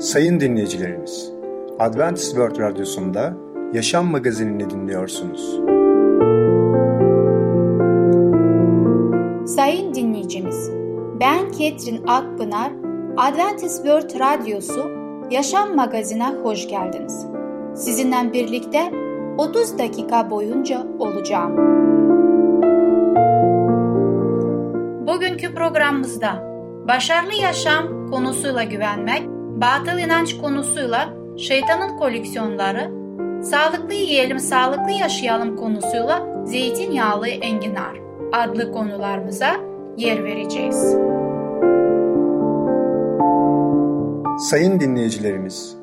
Sayın dinleyicilerimiz, Adventist World Radyosu'nda Yaşam Magazinini dinliyorsunuz. Sayın dinleyicimiz, ben Ketrin Akpınar, Adventist World Radyosu Yaşam Magazinine hoş geldiniz. Sizinle birlikte 30 dakika boyunca olacağım. Bugünkü programımızda başarılı yaşam konusuyla güvenmek, batıl inanç konusuyla şeytanın koleksiyonları, sağlıklı yiyelim, sağlıklı yaşayalım konusuyla zeytinyağlı enginar adlı konularımıza yer vereceğiz. Sayın dinleyicilerimiz,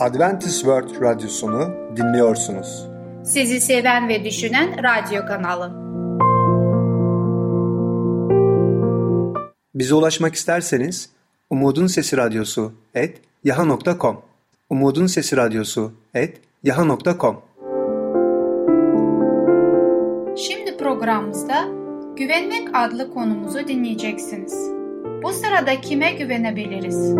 Adventist World Radyosunu dinliyorsunuz. Sizi seven ve düşünen radyo kanalı. Bize ulaşmak isterseniz Umutun Sesi Radyosu et yaha.com Umutun Sesi Radyosu et yaha.com Şimdi programımızda Güvenmek adlı konumuzu dinleyeceksiniz. Bu sırada kime güvenebiliriz?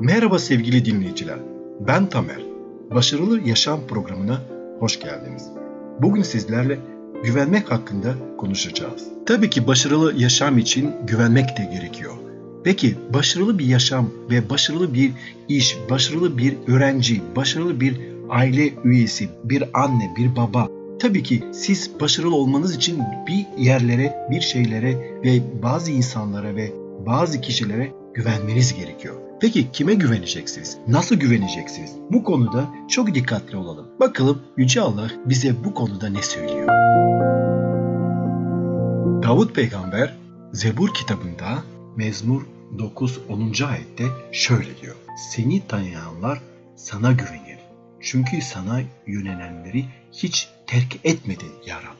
Merhaba sevgili dinleyiciler. Ben Tamer. Başarılı Yaşam programına hoş geldiniz. Bugün sizlerle güvenmek hakkında konuşacağız. Tabii ki başarılı yaşam için güvenmek de gerekiyor. Peki başarılı bir yaşam ve başarılı bir iş, başarılı bir öğrenci, başarılı bir aile üyesi, bir anne, bir baba Tabii ki siz başarılı olmanız için bir yerlere, bir şeylere ve bazı insanlara ve bazı kişilere güvenmeniz gerekiyor. Peki kime güveneceksiniz? Nasıl güveneceksiniz? Bu konuda çok dikkatli olalım. Bakalım Yüce Allah bize bu konuda ne söylüyor? Davut peygamber Zebur kitabında Mezmur 9-10. ayette şöyle diyor. Seni tanıyanlar sana güvenir. Çünkü sana yönelenleri hiç terk etmedin ya Rab.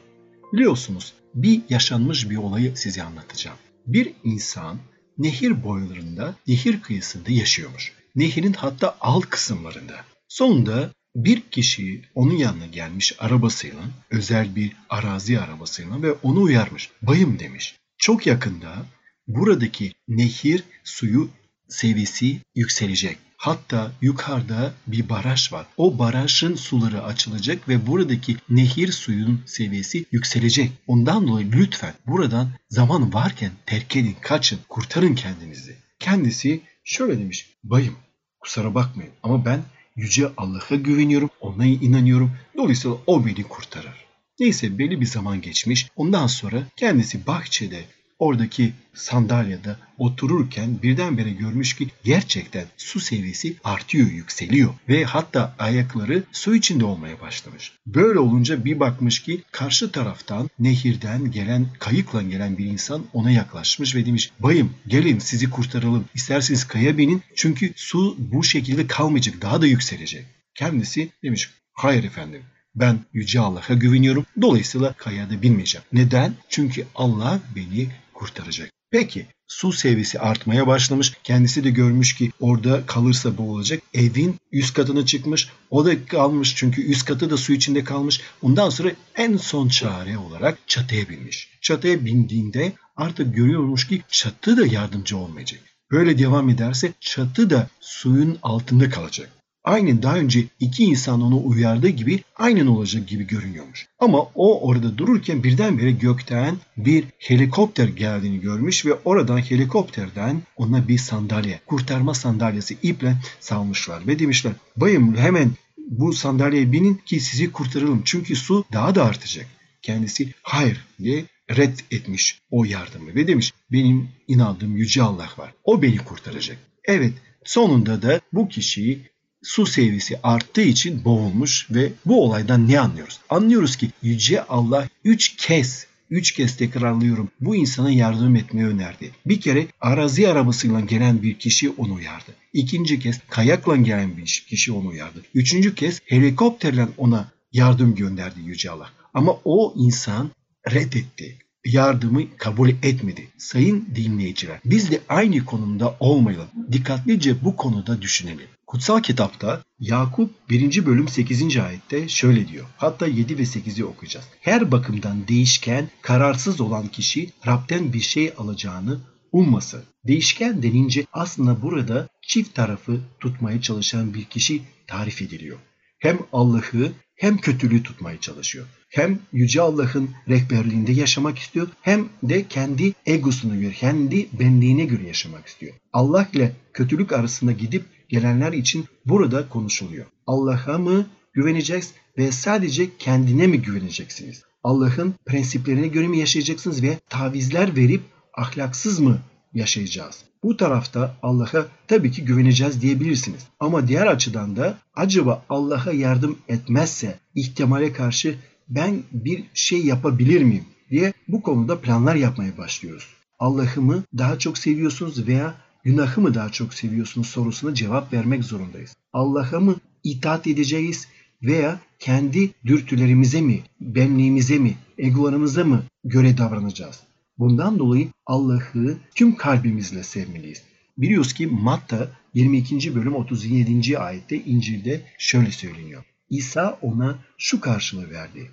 Biliyorsunuz bir yaşanmış bir olayı size anlatacağım. Bir insan nehir boylarında, nehir kıyısında yaşıyormuş. Nehirin hatta alt kısımlarında. Sonunda bir kişi onun yanına gelmiş arabasıyla, özel bir arazi arabasıyla ve onu uyarmış. Bayım demiş. Çok yakında buradaki nehir suyu seviyesi yükselecek. Hatta yukarıda bir baraj var. O barajın suları açılacak ve buradaki nehir suyun seviyesi yükselecek. Ondan dolayı lütfen buradan zaman varken terk edin, kaçın, kurtarın kendinizi. Kendisi şöyle demiş. Bayım kusura bakmayın ama ben Yüce Allah'a güveniyorum, ona inanıyorum. Dolayısıyla o beni kurtarır. Neyse belli bir zaman geçmiş. Ondan sonra kendisi bahçede oradaki sandalyede otururken birdenbire görmüş ki gerçekten su seviyesi artıyor, yükseliyor ve hatta ayakları su içinde olmaya başlamış. Böyle olunca bir bakmış ki karşı taraftan nehirden gelen, kayıkla gelen bir insan ona yaklaşmış ve demiş bayım gelin sizi kurtaralım. İsterseniz kaya binin çünkü su bu şekilde kalmayacak daha da yükselecek. Kendisi demiş hayır efendim ben Yüce Allah'a güveniyorum. Dolayısıyla kayada binmeyeceğim. Neden? Çünkü Allah beni kurtaracak. Peki su seviyesi artmaya başlamış. Kendisi de görmüş ki orada kalırsa boğulacak. Evin üst katına çıkmış. O da kalmış çünkü üst katı da su içinde kalmış. Ondan sonra en son çare olarak çatıya binmiş. Çatıya bindiğinde artık görüyormuş ki çatı da yardımcı olmayacak. Böyle devam ederse çatı da suyun altında kalacak. Aynen daha önce iki insan onu uyardığı gibi aynen olacak gibi görünüyormuş. Ama o orada dururken birdenbire gökten bir helikopter geldiğini görmüş ve oradan helikopterden ona bir sandalye, kurtarma sandalyesi iple salmışlar ve demişler bayım hemen bu sandalyeye binin ki sizi kurtaralım çünkü su daha da artacak. Kendisi hayır diye red etmiş o yardımı ve demiş benim inandığım yüce Allah var. O beni kurtaracak. Evet sonunda da bu kişiyi su seviyesi arttığı için boğulmuş ve bu olaydan ne anlıyoruz? Anlıyoruz ki Yüce Allah üç kez üç kez tekrarlıyorum bu insana yardım etmeyi önerdi. Bir kere arazi arabasıyla gelen bir kişi onu uyardı. İkinci kez kayakla gelen bir kişi onu uyardı. Üçüncü kez helikopterle ona yardım gönderdi Yüce Allah. Ama o insan reddetti yardımı kabul etmedi. Sayın dinleyiciler biz de aynı konumda olmayalım. Dikkatlice bu konuda düşünelim. Kutsal kitapta Yakup 1. bölüm 8. ayette şöyle diyor. Hatta 7 ve 8'i okuyacağız. Her bakımdan değişken, kararsız olan kişi Rab'den bir şey alacağını umması. Değişken denince aslında burada çift tarafı tutmaya çalışan bir kişi tarif ediliyor. Hem Allah'ı hem kötülüğü tutmaya çalışıyor. Hem Yüce Allah'ın rehberliğinde yaşamak istiyor hem de kendi egosuna göre, kendi benliğine göre yaşamak istiyor. Allah ile kötülük arasında gidip gelenler için burada konuşuluyor. Allah'a mı güveneceğiz ve sadece kendine mi güveneceksiniz? Allah'ın prensiplerine göre mi yaşayacaksınız ve tavizler verip ahlaksız mı yaşayacağız? Bu tarafta Allah'a tabii ki güveneceğiz diyebilirsiniz. Ama diğer açıdan da acaba Allah'a yardım etmezse ihtimale karşı ben bir şey yapabilir miyim diye bu konuda planlar yapmaya başlıyoruz. Allah'ı mı daha çok seviyorsunuz veya günahı mı daha çok seviyorsunuz sorusuna cevap vermek zorundayız. Allah'a mı itaat edeceğiz veya kendi dürtülerimize mi, benliğimize mi, egolarımıza mı göre davranacağız? Bundan dolayı Allah'ı tüm kalbimizle sevmeliyiz. Biliyoruz ki Matta 22. bölüm 37. ayette İncil'de şöyle söyleniyor. İsa ona şu karşılığı verdi.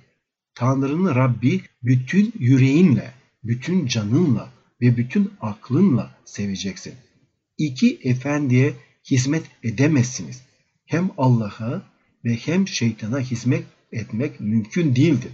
Tanrı'nın Rabbi bütün yüreğinle, bütün canınla ve bütün aklınla seveceksin. İki efendiye hizmet edemezsiniz. Hem Allah'a ve hem şeytana hizmet etmek mümkün değildir.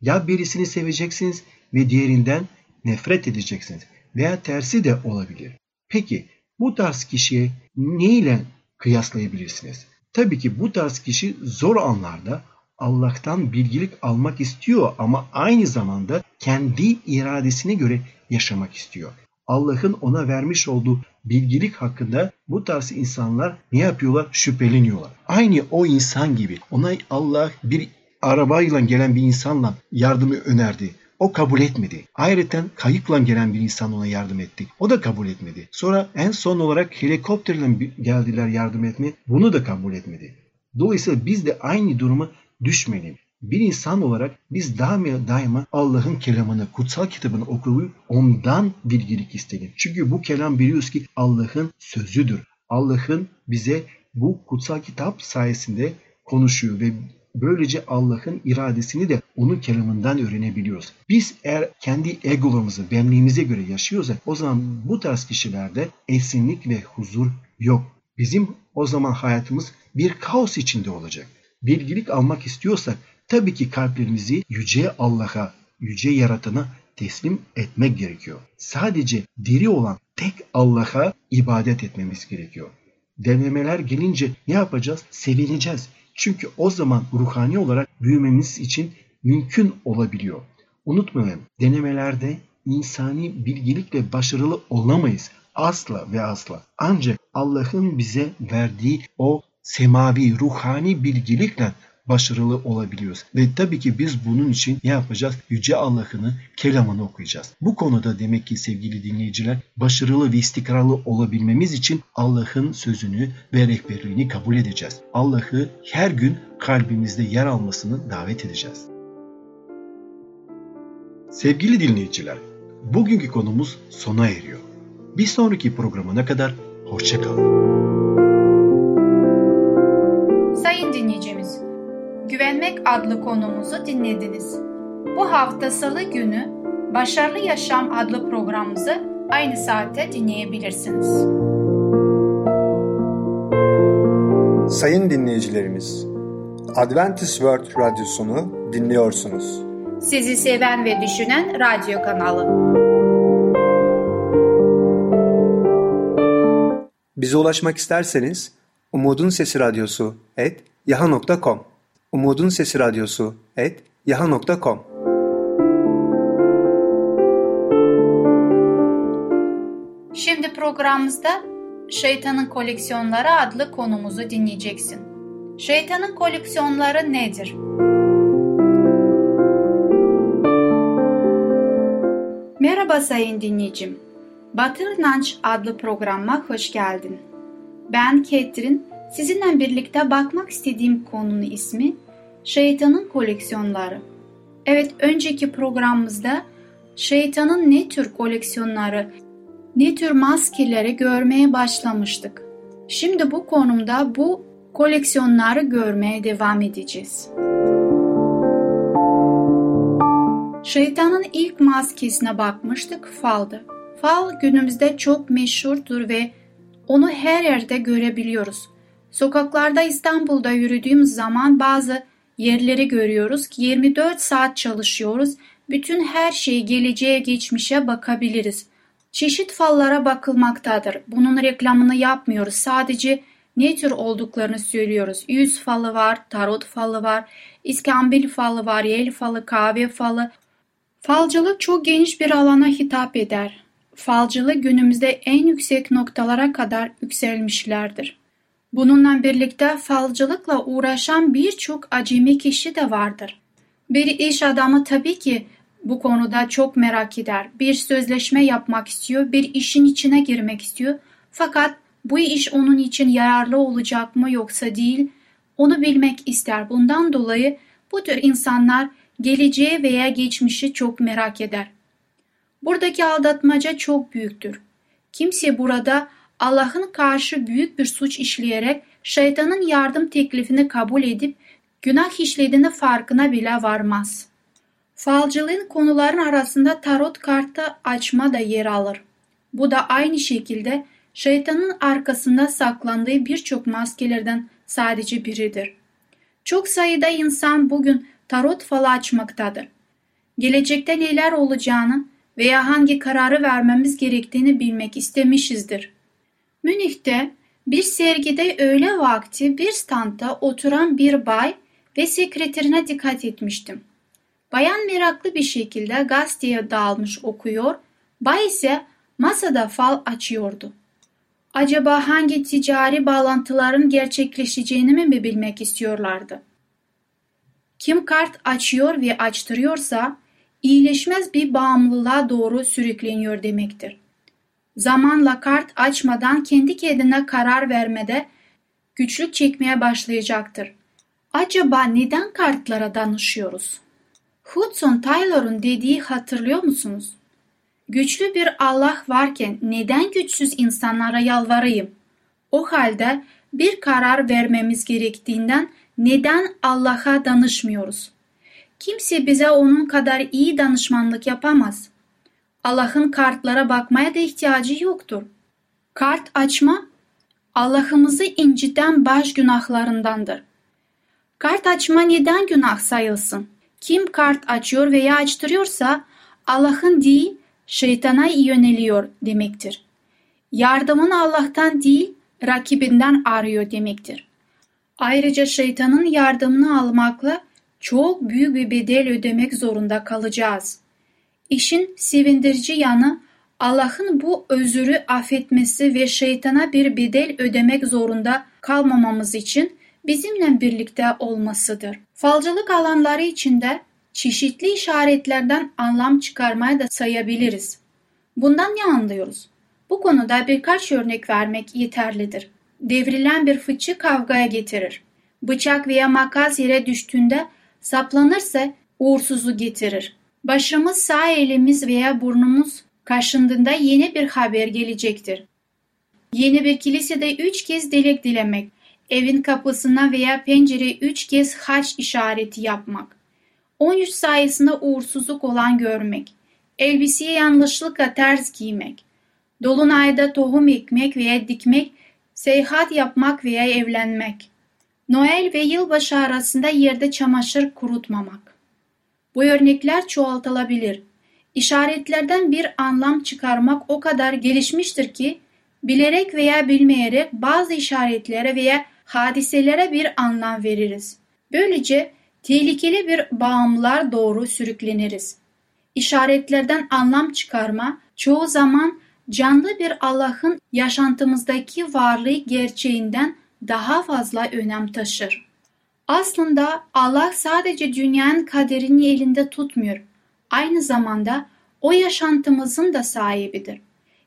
Ya birisini seveceksiniz ve diğerinden nefret edeceksiniz veya tersi de olabilir. Peki bu tarz kişiye ne ile kıyaslayabilirsiniz? Tabii ki bu tarz kişi zor anlarda Allah'tan bilgilik almak istiyor ama aynı zamanda kendi iradesine göre yaşamak istiyor. Allah'ın ona vermiş olduğu bilgilik hakkında bu tarz insanlar ne yapıyorlar? Şüpheleniyorlar. Aynı o insan gibi ona Allah bir arabayla gelen bir insanla yardımı önerdi. O kabul etmedi. Ayrıca kayıkla gelen bir insan ona yardım etti. O da kabul etmedi. Sonra en son olarak helikopterle geldiler yardım etmeye. Bunu da kabul etmedi. Dolayısıyla biz de aynı duruma düşmeyelim. Bir insan olarak biz daima, daima Allah'ın kelamını, kutsal kitabını okuyup ondan bilgilik isteyelim. Çünkü bu kelam biliyoruz ki Allah'ın sözüdür. Allah'ın bize bu kutsal kitap sayesinde konuşuyor ve böylece Allah'ın iradesini de onun kelamından öğrenebiliyoruz. Biz eğer kendi egolarımızı, benliğimize göre yaşıyorsak o zaman bu tarz kişilerde esinlik ve huzur yok. Bizim o zaman hayatımız bir kaos içinde olacak. Bilgilik almak istiyorsak tabii ki kalplerimizi yüce Allah'a, yüce yaratana teslim etmek gerekiyor. Sadece diri olan tek Allah'a ibadet etmemiz gerekiyor. Denemeler gelince ne yapacağız? Sevineceğiz. Çünkü o zaman ruhani olarak büyümemiz için mümkün olabiliyor. Unutmayın denemelerde insani bilgilikle başarılı olamayız. Asla ve asla. Ancak Allah'ın bize verdiği o semavi, ruhani bilgilikle başarılı olabiliyoruz. Ve tabii ki biz bunun için ne yapacağız? Yüce Allah'ını, kelamını okuyacağız. Bu konuda demek ki sevgili dinleyiciler başarılı ve istikrarlı olabilmemiz için Allah'ın sözünü ve rehberliğini kabul edeceğiz. Allah'ı her gün kalbimizde yer almasını davet edeceğiz. Sevgili dinleyiciler, bugünkü konumuz sona eriyor. Bir sonraki programına kadar hoşçakalın. Sayın dinleyicimiz, Güvenmek adlı konumuzu dinlediniz. Bu hafta salı günü Başarılı Yaşam adlı programımızı aynı saatte dinleyebilirsiniz. Sayın dinleyicilerimiz, Adventist World Radyosunu dinliyorsunuz. Sizi seven ve düşünen radyo kanalı. Bize ulaşmak isterseniz Umutun Sesi Radyosu et yaha.com Umutun Sesi Radyosu et yaha.com Şimdi programımızda Şeytanın Koleksiyonları adlı konumuzu dinleyeceksin. Şeytanın koleksiyonları nedir? Merhaba sayın dinleyicim. Batıl İnanç adlı programıma hoş geldin. Ben Ketrin, sizinle birlikte bakmak istediğim konunun ismi Şeytanın Koleksiyonları. Evet, önceki programımızda şeytanın ne tür koleksiyonları, ne tür maskeleri görmeye başlamıştık. Şimdi bu konumda bu koleksiyonları görmeye devam edeceğiz. Şeytanın ilk maskesine bakmıştık faldı. Fal günümüzde çok meşhurdur ve onu her yerde görebiliyoruz. Sokaklarda İstanbul'da yürüdüğümüz zaman bazı yerleri görüyoruz ki 24 saat çalışıyoruz. Bütün her şeyi geleceğe geçmişe bakabiliriz. Çeşit fallara bakılmaktadır. Bunun reklamını yapmıyoruz. Sadece ne tür olduklarını söylüyoruz. Yüz falı var, tarot falı var, iskambil falı var, yel falı, kahve falı. Falcılık çok geniş bir alana hitap eder. Falcılık günümüzde en yüksek noktalara kadar yükselmişlerdir. Bununla birlikte falcılıkla uğraşan birçok acemi kişi de vardır. Bir iş adamı tabii ki bu konuda çok merak eder. Bir sözleşme yapmak istiyor, bir işin içine girmek istiyor. Fakat bu iş onun için yararlı olacak mı yoksa değil, onu bilmek ister. Bundan dolayı bu tür insanlar geleceği veya geçmişi çok merak eder. Buradaki aldatmaca çok büyüktür. Kimse burada Allah'ın karşı büyük bir suç işleyerek şeytanın yardım teklifini kabul edip günah işlediğini farkına bile varmaz. Falcılığın konuların arasında tarot kartı açma da yer alır. Bu da aynı şekilde şeytanın arkasında saklandığı birçok maskelerden sadece biridir. Çok sayıda insan bugün tarot falı açmaktadır. Gelecekte neler olacağını veya hangi kararı vermemiz gerektiğini bilmek istemişizdir. Münih'te bir sergide öğle vakti bir standa oturan bir bay ve sekreterine dikkat etmiştim. Bayan meraklı bir şekilde gazeteye dalmış okuyor, bay ise masada fal açıyordu. Acaba hangi ticari bağlantıların gerçekleşeceğini mi bilmek istiyorlardı? Kim kart açıyor ve açtırıyorsa iyileşmez bir bağımlılığa doğru sürükleniyor demektir. Zamanla kart açmadan kendi kendine karar vermede güçlük çekmeye başlayacaktır. Acaba neden kartlara danışıyoruz? Hudson Taylor'un dediği hatırlıyor musunuz? Güçlü bir Allah varken neden güçsüz insanlara yalvarayım? O halde bir karar vermemiz gerektiğinden neden Allah'a danışmıyoruz? Kimse bize onun kadar iyi danışmanlık yapamaz. Allah'ın kartlara bakmaya da ihtiyacı yoktur. Kart açma Allah'ımızı inciten baş günahlarındandır. Kart açma neden günah sayılsın? Kim kart açıyor veya açtırıyorsa Allah'ın değil şeytana yöneliyor demektir. Yardımını Allah'tan değil rakibinden arıyor demektir. Ayrıca şeytanın yardımını almakla çok büyük bir bedel ödemek zorunda kalacağız. İşin sevindirici yanı Allah'ın bu özürü affetmesi ve şeytana bir bedel ödemek zorunda kalmamamız için bizimle birlikte olmasıdır. Falcılık alanları içinde çeşitli işaretlerden anlam çıkarmaya da sayabiliriz. Bundan ne anlıyoruz? Bu konuda birkaç örnek vermek yeterlidir. Devrilen bir fıçı kavgaya getirir. Bıçak veya makas yere düştüğünde saplanırsa uğursuzu getirir. Başımız sağ elimiz veya burnumuz kaşındığında yeni bir haber gelecektir. Yeni bir kilisede üç kez dilek dilemek, evin kapısına veya pencereye üç kez haç işareti yapmak, 13 sayısında uğursuzluk olan görmek, elbiseye yanlışlıkla ters giymek, dolunayda tohum ekmek veya dikmek, seyahat yapmak veya evlenmek, Noel ve yılbaşı arasında yerde çamaşır kurutmamak. Bu örnekler çoğaltılabilir. İşaretlerden bir anlam çıkarmak o kadar gelişmiştir ki, bilerek veya bilmeyerek bazı işaretlere veya hadiselere bir anlam veririz. Böylece tehlikeli bir bağımlılar doğru sürükleniriz. İşaretlerden anlam çıkarma çoğu zaman canlı bir Allah'ın yaşantımızdaki varlığı gerçeğinden daha fazla önem taşır. Aslında Allah sadece dünyanın kaderini elinde tutmuyor. Aynı zamanda o yaşantımızın da sahibidir.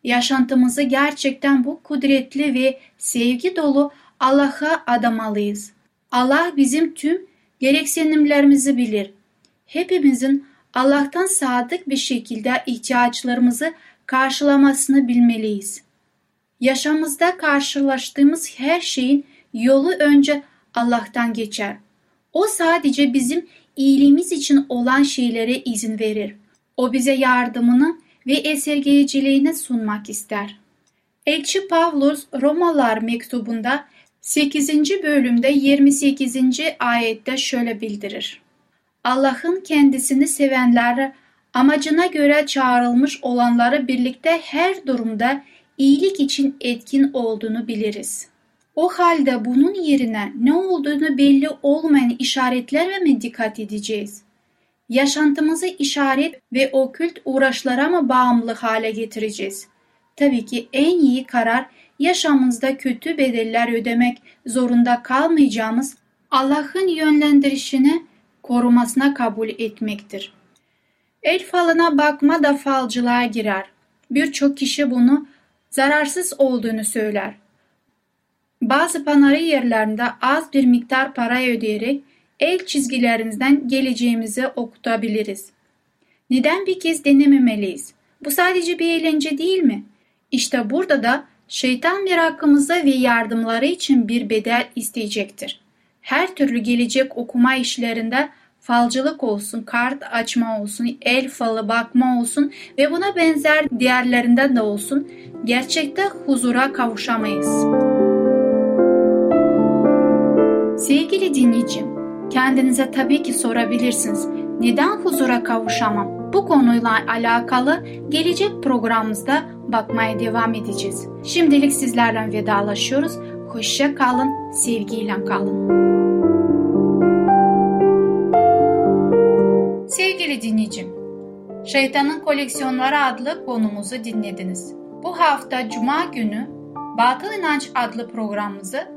Yaşantımızı gerçekten bu kudretli ve sevgi dolu Allah'a adamalıyız. Allah bizim tüm gereksinimlerimizi bilir. Hepimizin Allah'tan sadık bir şekilde ihtiyaçlarımızı karşılamasını bilmeliyiz. Yaşamımızda karşılaştığımız her şeyin yolu önce Allah'tan geçer. O sadece bizim iyiliğimiz için olan şeylere izin verir. O bize yardımını ve esirgeyiciliğini sunmak ister. Elçi Pavlus Romalar mektubunda 8. bölümde 28. ayette şöyle bildirir. Allah'ın kendisini sevenleri amacına göre çağrılmış olanları birlikte her durumda iyilik için etkin olduğunu biliriz. O halde bunun yerine ne olduğunu belli olmayan işaretlere mi dikkat edeceğiz? Yaşantımızı işaret ve okült uğraşlara mı bağımlı hale getireceğiz? Tabii ki en iyi karar yaşamımızda kötü bedeller ödemek zorunda kalmayacağımız Allah'ın yönlendirişini korumasına kabul etmektir. El falına bakma da falcılığa girer. Birçok kişi bunu zararsız olduğunu söyler. Bazı panarı yerlerinde az bir miktar para ödeyerek el çizgilerinizden geleceğimizi okutabiliriz. Neden bir kez denememeliyiz? Bu sadece bir eğlence değil mi? İşte burada da şeytan merakımıza ve yardımları için bir bedel isteyecektir. Her türlü gelecek okuma işlerinde falcılık olsun, kart açma olsun, el falı bakma olsun ve buna benzer diğerlerinden de olsun gerçekte huzura kavuşamayız. Sevgili dinleyicim, kendinize tabii ki sorabilirsiniz. Neden huzura kavuşamam? Bu konuyla alakalı gelecek programımızda bakmaya devam edeceğiz. Şimdilik sizlerle vedalaşıyoruz. Hoşça kalın, sevgiyle kalın. Sevgili dinleyicim, Şeytanın Koleksiyonları adlı konumuzu dinlediniz. Bu hafta Cuma günü Batıl İnanç adlı programımızı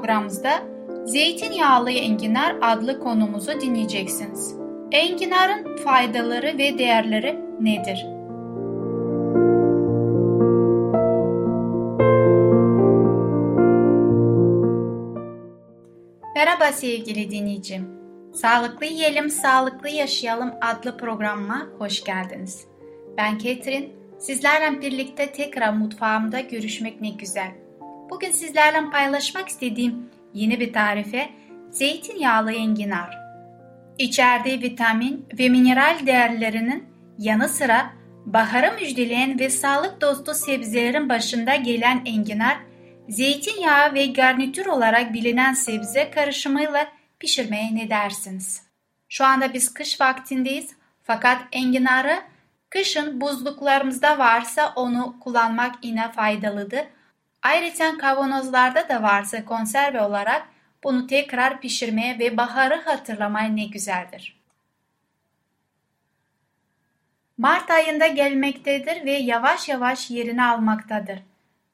programımızda Zeytinyağlı enginar adlı konumuzu dinleyeceksiniz. Enginarın faydaları ve değerleri nedir? Merhaba sevgili dinleyicim. Sağlıklı Yiyelim, Sağlıklı Yaşayalım adlı programıma hoş geldiniz. Ben Ketrin, sizlerle birlikte tekrar mutfağımda görüşmek ne güzel. Bugün sizlerle paylaşmak istediğim yeni bir tarife zeytinyağlı enginar. İçerdiği vitamin ve mineral değerlerinin yanı sıra baharı müjdeleyen ve sağlık dostu sebzelerin başında gelen enginar zeytinyağı ve garnitür olarak bilinen sebze karışımıyla pişirmeye ne dersiniz? Şu anda biz kış vaktindeyiz fakat enginarı kışın buzluklarımızda varsa onu kullanmak yine faydalıdır. Ayrıca kavanozlarda da varsa konserve olarak bunu tekrar pişirmeye ve baharı hatırlamaya ne güzeldir. Mart ayında gelmektedir ve yavaş yavaş yerini almaktadır.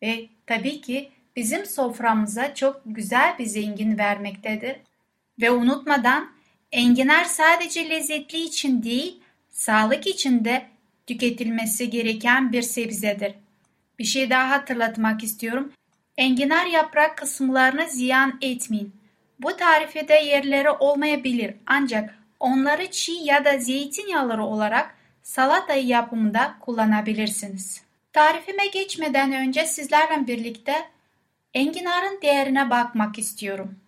Ve tabii ki bizim soframıza çok güzel bir zengin vermektedir. Ve unutmadan enginar sadece lezzetli için değil, sağlık için de tüketilmesi gereken bir sebzedir. Bir şey daha hatırlatmak istiyorum. Enginar yaprak kısımlarını ziyan etmeyin. Bu tarifede yerleri olmayabilir ancak onları çiğ ya da zeytinyağları olarak salata yapımında kullanabilirsiniz. Tarifime geçmeden önce sizlerle birlikte enginarın değerine bakmak istiyorum.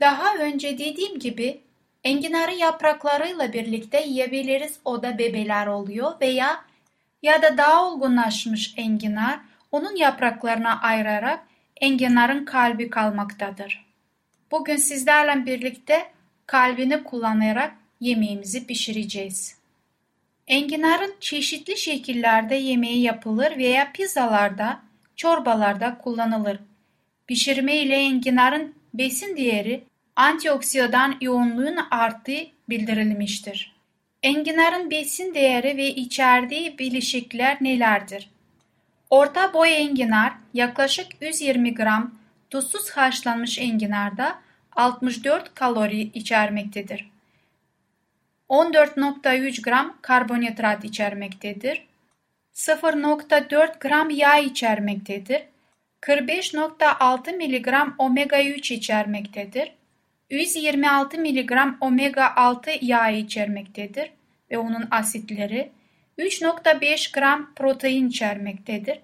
Daha önce dediğim gibi enginarı yapraklarıyla birlikte yiyebiliriz o da bebeler oluyor veya ya da daha olgunlaşmış enginar onun yapraklarına ayırarak enginarın kalbi kalmaktadır. Bugün sizlerle birlikte kalbini kullanarak yemeğimizi pişireceğiz. Enginarın çeşitli şekillerde yemeği yapılır veya pizzalarda, çorbalarda kullanılır. Pişirme ile enginarın besin değeri antioksidan yoğunluğun arttığı bildirilmiştir. Enginarın besin değeri ve içerdiği bileşikler nelerdir? Orta boy enginar yaklaşık 120 gram tuzsuz haşlanmış enginarda 64 kalori içermektedir. 14.3 gram karbonhidrat içermektedir. 0.4 gram yağ içermektedir. 45.6 mg omega 3 içermektedir. 126 mg omega 6 yağ içermektedir ve onun asitleri 3.5 gram protein içermektedir.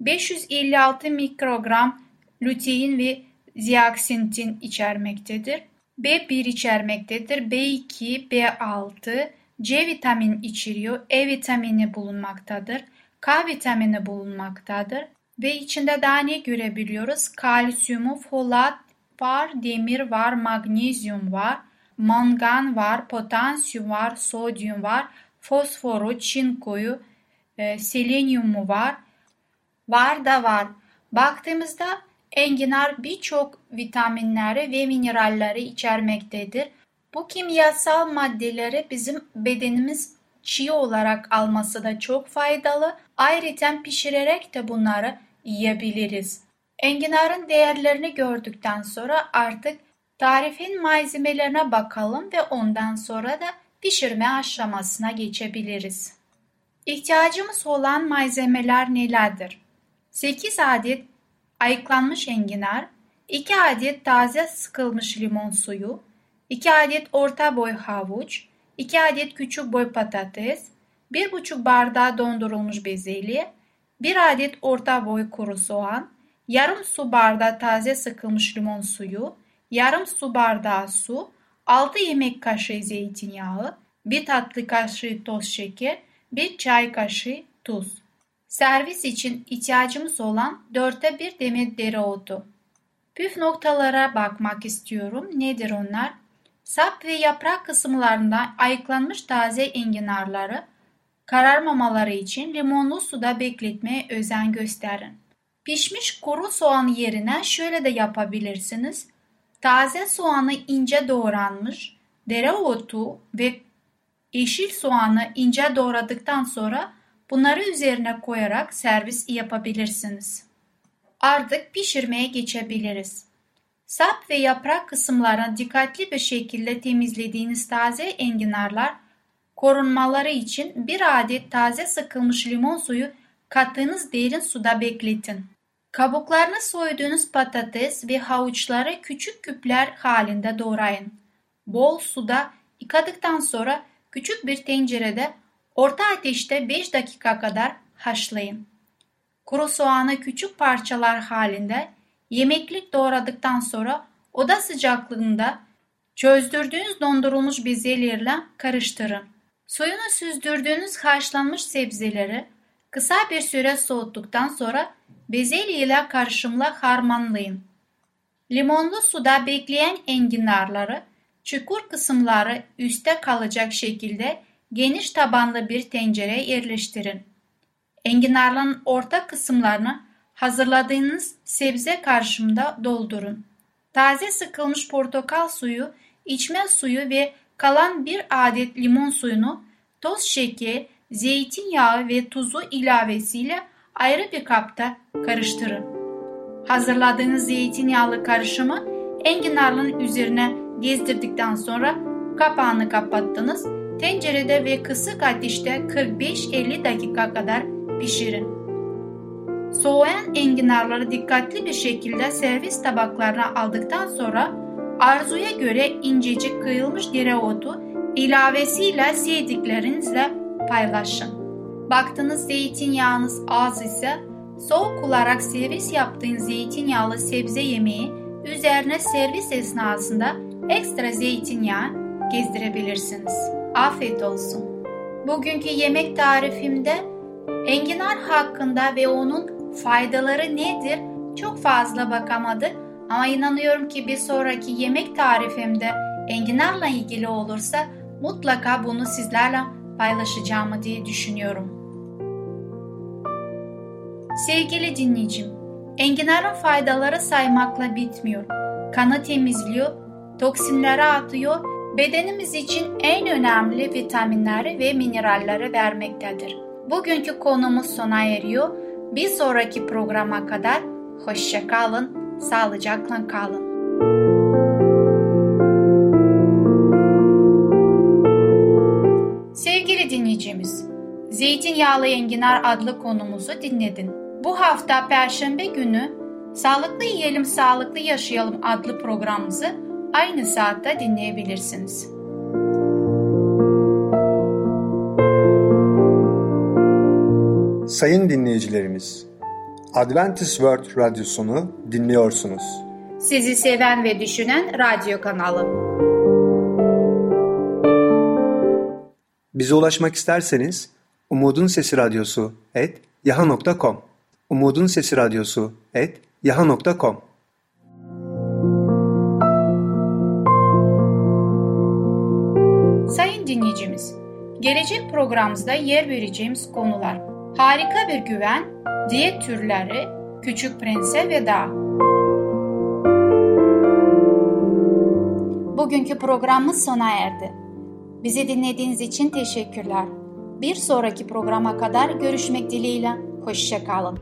556 mikrogram lutein ve zeaksintin içermektedir. B1 içermektedir. B2, B6, C vitamini içeriyor. E vitamini bulunmaktadır. K vitamini bulunmaktadır. Ve içinde daha ne görebiliyoruz? Kalsiyumu, folat var, demir var, magnezyum var, mangan var, potasyum var, sodyum var, fosforu, çinkoyu, e, selenyumu var. Var da var. Baktığımızda enginar birçok vitaminleri ve mineralleri içermektedir. Bu kimyasal maddeleri bizim bedenimiz çiğ olarak alması da çok faydalı. Ayrıca pişirerek de bunları yiyebiliriz. Enginarın değerlerini gördükten sonra artık tarifin malzemelerine bakalım ve ondan sonra da pişirme aşamasına geçebiliriz. İhtiyacımız olan malzemeler nelerdir? 8 adet ayıklanmış enginar, 2 adet taze sıkılmış limon suyu, 2 adet orta boy havuç, 2 adet küçük boy patates, 1,5 bardağı dondurulmuş bezelye, 1 adet orta boy kuru soğan, yarım su bardağı taze sıkılmış limon suyu, yarım su bardağı su, 6 yemek kaşığı zeytinyağı, 1 tatlı kaşığı toz şeker, 1 çay kaşığı tuz. Servis için ihtiyacımız olan 4'te 1 demet dereotu. Püf noktalara bakmak istiyorum. Nedir onlar? Sap ve yaprak kısımlarında ayıklanmış taze enginarları kararmamaları için limonlu suda bekletmeye özen gösterin. Pişmiş kuru soğan yerine şöyle de yapabilirsiniz. Taze soğanı ince doğranmış, dereotu ve yeşil soğanı ince doğradıktan sonra bunları üzerine koyarak servis yapabilirsiniz. Artık pişirmeye geçebiliriz. Sap ve yaprak kısımlarını dikkatli bir şekilde temizlediğiniz taze enginarlar korunmaları için bir adet taze sıkılmış limon suyu kattığınız derin suda bekletin. Kabuklarını soyduğunuz patates ve havuçları küçük küpler halinde doğrayın. Bol suda yıkadıktan sonra küçük bir tencerede orta ateşte 5 dakika kadar haşlayın. Kuru soğanı küçük parçalar halinde yemeklik doğradıktan sonra oda sıcaklığında çözdürdüğünüz dondurulmuş bezelyeyle karıştırın. Suyunu süzdürdüğünüz haşlanmış sebzeleri kısa bir süre soğuttuktan sonra bezelye ile karışımla harmanlayın. Limonlu suda bekleyen enginarları çukur kısımları üste kalacak şekilde geniş tabanlı bir tencereye yerleştirin. Enginarların orta kısımlarını hazırladığınız sebze karışımda doldurun. Taze sıkılmış portakal suyu, içme suyu ve kalan bir adet limon suyunu toz şeker, zeytinyağı ve tuzu ilavesiyle ayrı bir kapta karıştırın. Hazırladığınız zeytinyağlı karışımı enginarlığın üzerine gezdirdikten sonra kapağını kapattınız. Tencerede ve kısık ateşte 45-50 dakika kadar pişirin. Soğuyan enginarları dikkatli bir şekilde servis tabaklarına aldıktan sonra arzuya göre incecik kıyılmış dereotu ilavesiyle sevdiklerinizle paylaşın. Baktığınız zeytinyağınız az ise soğuk olarak servis yaptığın zeytinyağlı sebze yemeği üzerine servis esnasında ekstra zeytinyağı gezdirebilirsiniz. Afiyet olsun. Bugünkü yemek tarifimde enginar hakkında ve onun faydaları nedir çok fazla bakamadı ama inanıyorum ki bir sonraki yemek tarifimde enginarla ilgili olursa mutlaka bunu sizlerle paylaşacağımı diye düşünüyorum. Sevgili dinleyicim, enginarın faydaları saymakla bitmiyor. Kanı temizliyor, toksinleri atıyor, bedenimiz için en önemli vitaminleri ve mineralleri vermektedir. Bugünkü konumuz sona eriyor. Bir sonraki programa kadar hoşça kalın, sağlıcakla kalın. Zeytinyağlı Enginar adlı konumuzu dinledin. Bu hafta Perşembe günü Sağlıklı Yiyelim Sağlıklı Yaşayalım adlı programımızı aynı saatte dinleyebilirsiniz. Sayın dinleyicilerimiz, Adventist World Radyosunu dinliyorsunuz. Sizi seven ve düşünen radyo kanalı. Bize ulaşmak isterseniz Umutun Sesi Radyosu et yaha.com Umutun Sesi Radyosu et yaha.com Sayın dinleyicimiz, gelecek programımızda yer vereceğimiz konular harika bir güven, diyet türleri, küçük prense ve dağ. Bugünkü programımız sona erdi. Bizi dinlediğiniz için teşekkürler. Bir sonraki programa kadar görüşmek dileğiyle. Hoşçakalın.